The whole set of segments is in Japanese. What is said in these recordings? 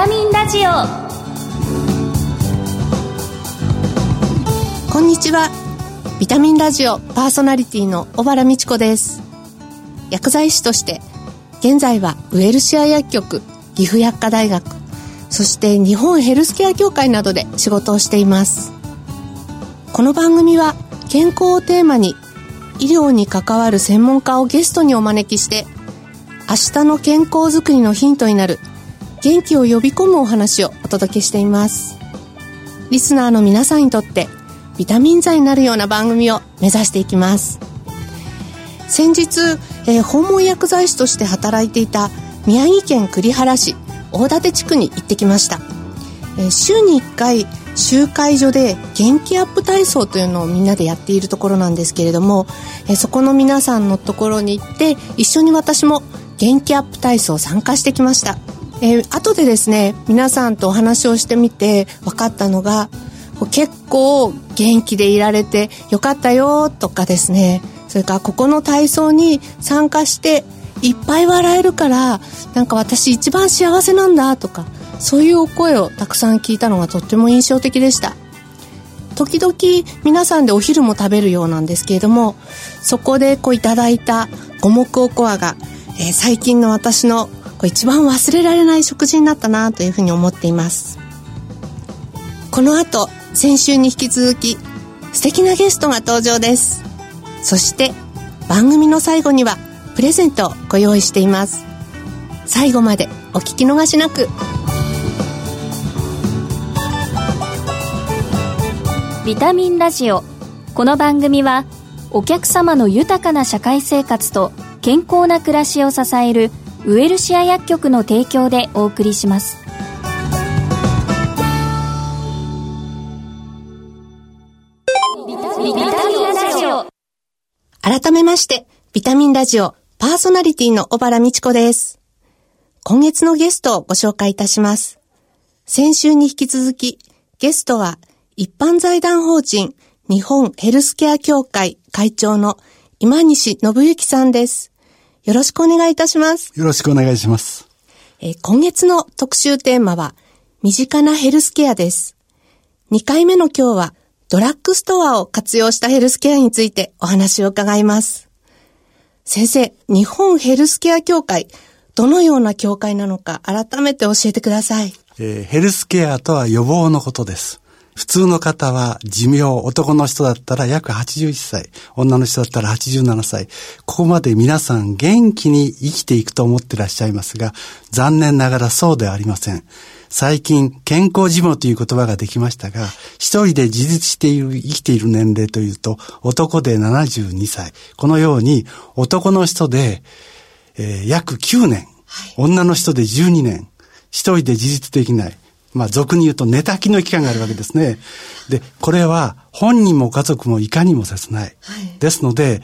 タミンラジオ。こんにちは。ビタミンラジオパーソナリティの小原美智子です。薬剤師として現在はウエルシア薬局岐阜薬科大学そして日本ヘルスケア協会などで仕事をしています。この番組は健康をテーマに医療に関わる専門家をゲストにお招きして明日の健康づくりのヒントになる元気を呼び込むお話をお届けしています。リスナーの皆さんにとってビタミン剤になるような番組を目指していきます。先日、えー、訪問薬剤師として働いていた宮城県栗原市大館地区に行ってきました、えー、週に1回集会所で元気アップ体操というのをみんなでやっているところなんですけれども、えー、そこの皆さんのところに行って一緒に私も元気アップ体操参加してきました、えー、後でですね皆さんとお話をしてみて分かったのが結構元気でいられてよかったよとかですね。それからここの体操に参加していっぱい笑えるからなんか私一番幸せなんだとかそういうお声をたくさん聞いたのがとっても印象的でした。時々皆さんでお昼も食べるようなんですけれどもそこでこういただいた五目おこわがえー、最近の私のこう一番忘れられない食事になったなというふうに思っています。この後先週に引き続き素敵なゲストが登場です。そして番組の最後にはプレゼントをご用意しています。最後までお聞き逃しなく。ビタミンラジオ。この番組はお客様の豊かな社会生活と健康な暮らしを支えるウエルシア薬局の提供でお送りします。改めましてビタミンラジオパーソナリティの小原美智子です。今月のゲストをご紹介いたします。先週に引き続きゲストは一般財団法人日本ヘルスケア協会会長の今西信之さんです。よろしくお願いいたします。よろしくお願いします。えー、今月の特集テーマは、身近なヘルスケアです。2回目の今日は、ドラッグストアを活用したヘルスケアについてお話を伺います。先生、日本ヘルスケア協会、どのような協会なのか改めて教えてください。えー、ヘルスケアとは予防のことです。普通の方は寿命、男の人だったら約81歳、女の人だったら87歳。ここまで皆さん元気に生きていくと思ってらっしゃいますが、残念ながらそうではありません。最近、健康寿命という言葉ができましたが、一人で自立している、生きている年齢というと、男で72歳。このように、男の人で、えー、約9年、女の人で12年、一人で自立できない。まあ、俗に言うと寝たきの期間があるわけですね。で、これは本人も家族もいかにも切ない。はい、ですので、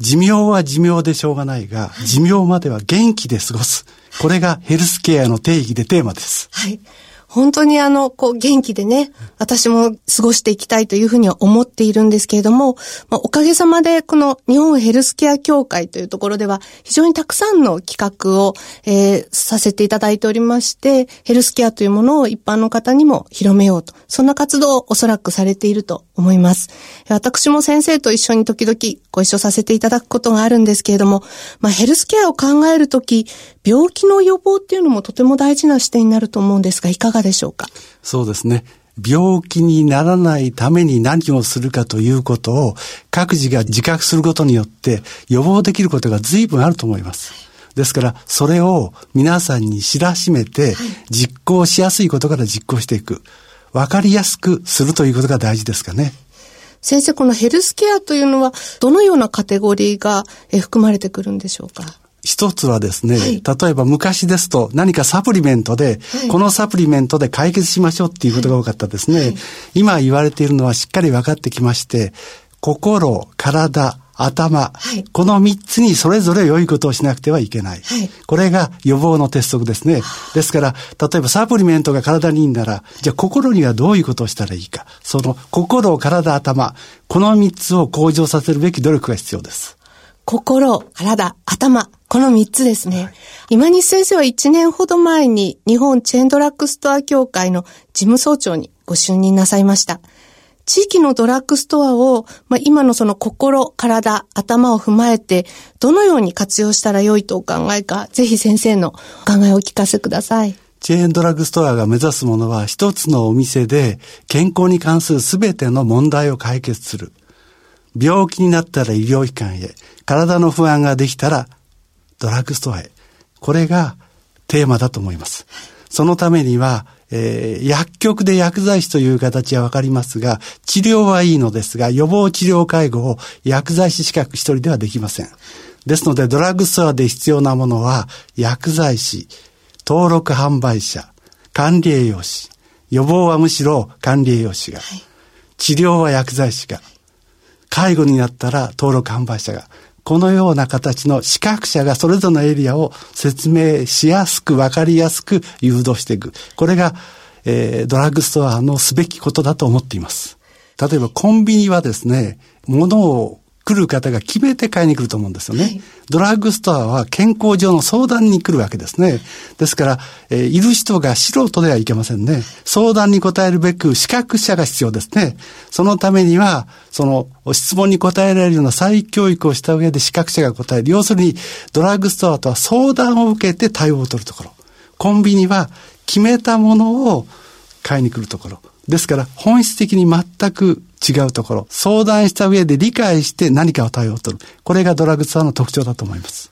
寿命は寿命でしょうがないが、はい、寿命までは元気で過ごす。これがヘルスケアの定義でテーマです。はい。本当にあの、こう元気でね、私も過ごしていきたいというふうには思っているんですけれども、まあ、おかげさまでこの日本ヘルスケア協会というところでは非常にたくさんの企画を、えー、させていただいておりまして、ヘルスケアというものを一般の方にも広めようと、そんな活動をおそらくされていると思います。私も先生と一緒に時々ご一緒させていただくことがあるんですけれども、まあ、ヘルスケアを考えるとき、病気の予防っていうのもとても大事な視点になると思うんですが、いかがでしょうか？そうですね。病気にならないために何をするかということを各自が自覚することによって予防できることが随分あると思います。ですから、それを皆さんに知らしめて、実行しやすいことから実行していく。わかりやすくするということが大事ですかね。先生、このヘルスケアというのは、どのようなカテゴリーが含まれてくるんでしょうか？一つはですね、はい、例えば昔ですと何かサプリメントで、はい、このサプリメントで解決しましょうっていうことが多かったですね。はい、今言われているのはしっかり分かってきまして、心、体、頭、はい、この三つにそれぞれ良いことをしなくてはいけない。はい、これが予防の鉄則ですね。ですから、例えばサプリメントが体にいいんなら、じゃあ心にはどういうことをしたらいいか。その心、体、頭、この三つを向上させるべき努力が必要です。心、体、頭、この3つですね。はい、今西先生は1年ほど前に日本チェーンドラッグストア協会の事務総長にご就任なさいました。地域のドラッグストアを、まあ、今のその心、体、頭を踏まえて、どのように活用したらよいとお考えか、ぜひ先生のお考えをお聞かせください。チェーンドラッグストアが目指すものは、一つのお店で健康に関するすべての問題を解決する。病気になったら医療機関へ、体の不安ができたらドラッグストアへ。これがテーマだと思います。そのためには、えー、薬局で薬剤師という形はわかりますが、治療はいいのですが、予防治療介護を薬剤師資格一人ではできません。ですので、ドラッグストアで必要なものは、薬剤師、登録販売者、管理栄養士、予防はむしろ管理栄養士が、はい、治療は薬剤師が、介護になったら登録販売者が、このような形の資格者がそれぞれのエリアを説明しやすく、わかりやすく誘導していく。これが、えー、ドラッグストアのすべきことだと思っています。例えばコンビニはですね、物を来る方が決めて買いに来ると思うんですよね。はい、ドラッグストアは健康上の相談に来るわけですね。ですから、えー、いる人が素人ではいけませんね。相談に答えるべく資格者が必要ですね。そのためには、その質問に答えられるような再教育をした上で資格者が答える。要するに、ドラッグストアとは相談を受けて対応を取るところ。コンビニは決めたものを買いに来るところ。ですから、本質的に全く違うところ、相談した上で理解して何かを対応を取る。これがドラッグストアの特徴だと思います。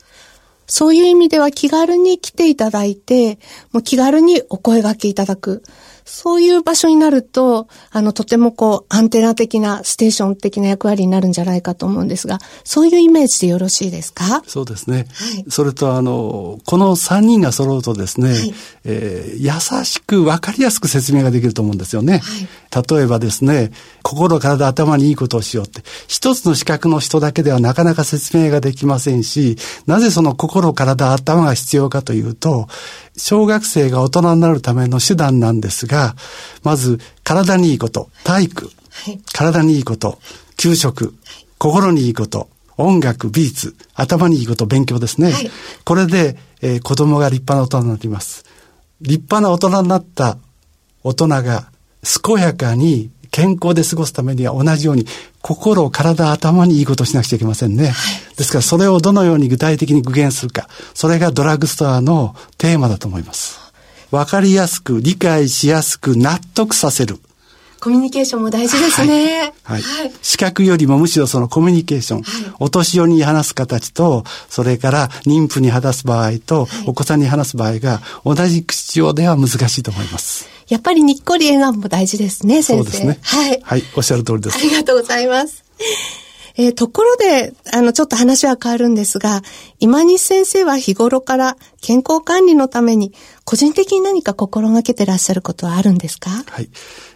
そういう意味では気軽に来ていただいて、もう気軽にお声掛けいただく。そういう場所になると、あの、とてもこう、アンテナ的な、ステーション的な役割になるんじゃないかと思うんですが、そういうイメージでよろしいですか？そうですね。はい、それと、あの、この3人が揃うとですね、はい、えー、優しく分かりやすく説明ができると思うんですよね。はい、例えばですね、心、体、頭にいいことをしようって、一つの資格の人だけではなかなか説明ができませんし、なぜその心、体、頭が必要かというと、小学生が大人になるための手段なんですが、まず体にいいこと、体育、はい、体にいいこと、給食、心にいいこと、音楽、美術、頭にいいこと、勉強ですね。はい、これで、えー、子供が立派な大人になります。立派な大人になった大人が健やかに健康で過ごすためには同じように心、体、頭にいいことをしなくちゃいけませんね。はい、ですからそれをどのように具体的に具現するか、それがドラッグストアのテーマだと思います。わかりやすく、理解しやすく、納得させる。コミュニケーションも大事ですね。はい。はい。視覚よりもむしろそのコミュニケーション。はい、お年寄りに話す形と、それから妊婦に話す場合と、はい、お子さんに話す場合が、同じ口調では難しいと思います。やっぱりにっこり笑顔も大事ですね、先生。そうですね。はい。はい。おっしゃる通りです。ありがとうございます。えー、ところで、あの、ちょっと話は変わるんですが、今西先生は日頃から健康管理のために、個人的に何か心がけてらっしゃることはあるんですか？はい。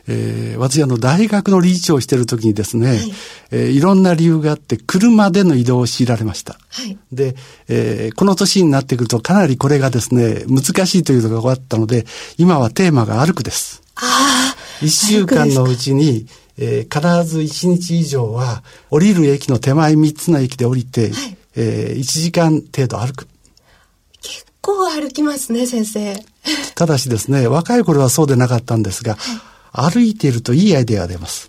えー、私あの、大学の理事長をしている時にですね、はい、えー、いろんな理由があって、車での移動を強いられました。はい。で、えー、この年になってくると、かなりこれがですね、難しいというのが分かったので、今はテーマが歩くです。ああ。一週間のうちに、えー、必ず1日以上は降りる駅の手前3つの駅で降りて、はい、えー、1時間程度歩く。結構歩きますね、先生。ただしですね、若い頃はそうでなかったんですが、はい、歩いているといいアイデアが出ます。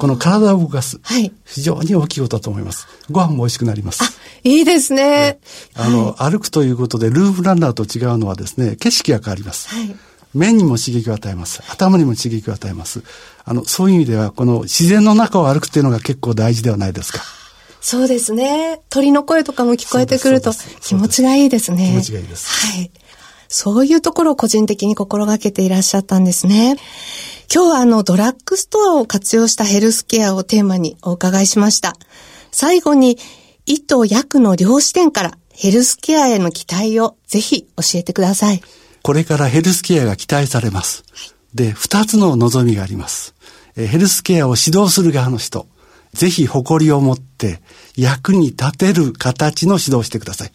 この体を動かす。はい。非常に大きいことだと思います。ご飯も美味しくなります。あ、いいですね。あの、はい、歩くということで、ルーフランナーと違うのはですね、景色が変わります。はい。目にも刺激を与えます。頭にも刺激を与えます。あの、そういう意味では、この自然の中を歩くっていうのが結構大事ではないですか。そうですね。鳥の声とかも聞こえてくると気持ちがいいですね。気持ちがいいです。はい。そういうところを個人的に心がけていらっしゃったんですね。今日はあのドラッグストアを活用したヘルスケアをテーマにお伺いしました。最後に、意図薬の両視点からヘルスケアへの期待をぜひ教えてください。これからヘルスケアが期待されます。で、二つの望みがあります。えヘルスケアを指導する側の人、ぜひ誇りを持って役に立てる形の指導をしてください。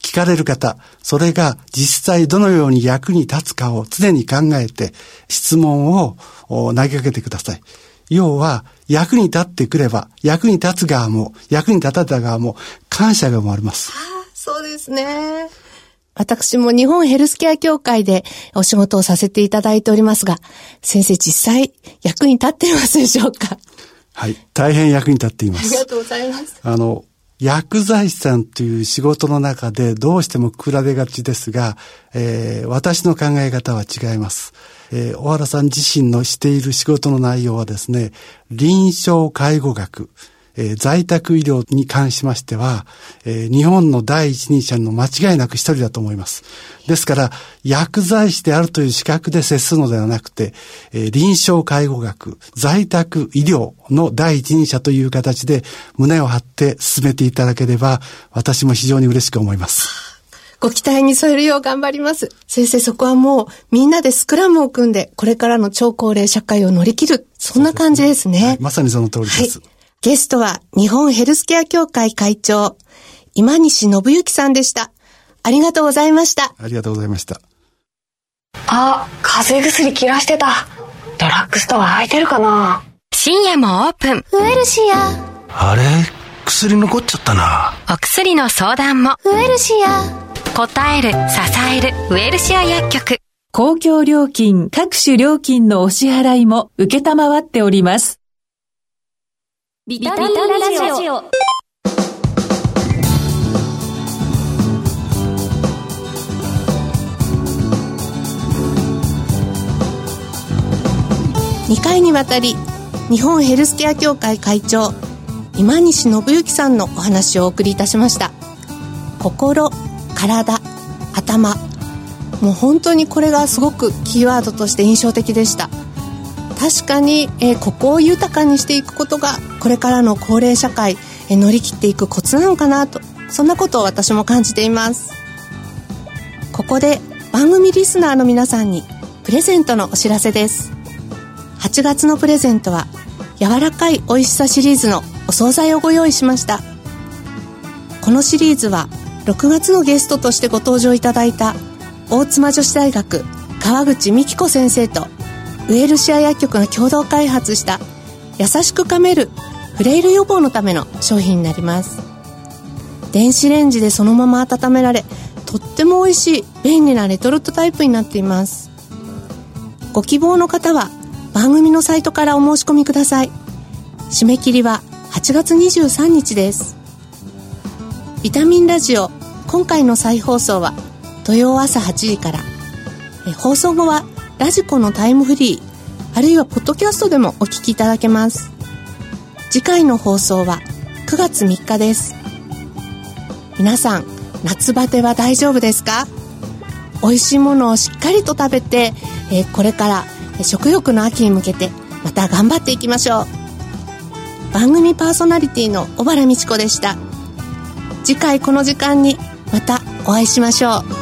聞かれる方、それが実際どのように役に立つかを常に考えて質問を投げかけてください。要は、役に立ってくれば、役に立つ側も、役に立たた側も感謝が生まれます。そうですね。私も日本ヘルスケア協会でお仕事をさせていただいておりますが、先生実際役に立っていますでしょうか？はい。大変役に立っています。ありがとうございます。あの、薬剤師さんという仕事の中でどうしても比べがちですが、えー、私の考え方は違います。えー、小原さん自身のしている仕事の内容はですね、臨床介護学、えー、在宅医療に関しましては、えー、日本の第一人者の間違いなく一人だと思います。ですから、薬剤師であるという資格で接するのではなくて、えー、臨床介護学、在宅医療の第一人者という形で胸を張って進めていただければ、私も非常に嬉しく思います。ご期待に添えるよう頑張ります。先生、そこはもうみんなでスクラムを組んで、これからの超高齢社会を乗り切る。そんな感じですね。すねはい、まさにその通りです。はいゲストは日本ヘルスケア協会会長、今西信之さんでした。ありがとうございました。ありがとうございました。あ、風邪薬切らしてた。ドラッグストア空いてるかな？深夜もオープン。ウエルシア。あれ？薬残っちゃったな。お薬の相談も。ウエルシア。答える、支える、ウエルシア薬局。公共料金、各種料金のお支払いも受けたまわっております。ビタミンラジオ。2回にわたり日本ヘルスケア協会会長今西信之さんのお話をお送りいたしました。心体頭。もう本当にこれがすごくキーワードとして印象的でした。確かに、えー、ここを豊かにしていくことがこれからの高齢社会、えー、乗り切っていくコツなのかなとそんなことを私も感じています。ここで番組リスナーの皆さんにプレゼントのお知らせです。8月のプレゼントは柔らかい美味しさシリーズのお惣菜をご用意しました。このシリーズは6月のゲストとしてご登場いただいた大妻女子大学川口美希子先生とウェルシア薬局が共同開発した優しく噛めるフレイル予防のための商品になります。電子レンジでそのまま温められとっても美味しい便利なレトルトタイプになっています。ご希望の方は番組のサイトからお申し込みください。締め切りは8月23日です。ビタミンラジオ今回の再放送は土曜朝8時から。放送後はラジコのタイムフリー、あるいはポッドキャストでもお聞きいただけます。次回の放送は9月3日です。皆さん、夏バテは大丈夫ですか？美味しいものをしっかりと食べて、えー、これから食欲の秋に向けてまた頑張っていきましょう。番組パーソナリティの小原美智子でした。次回この時間にまたお会いしましょう。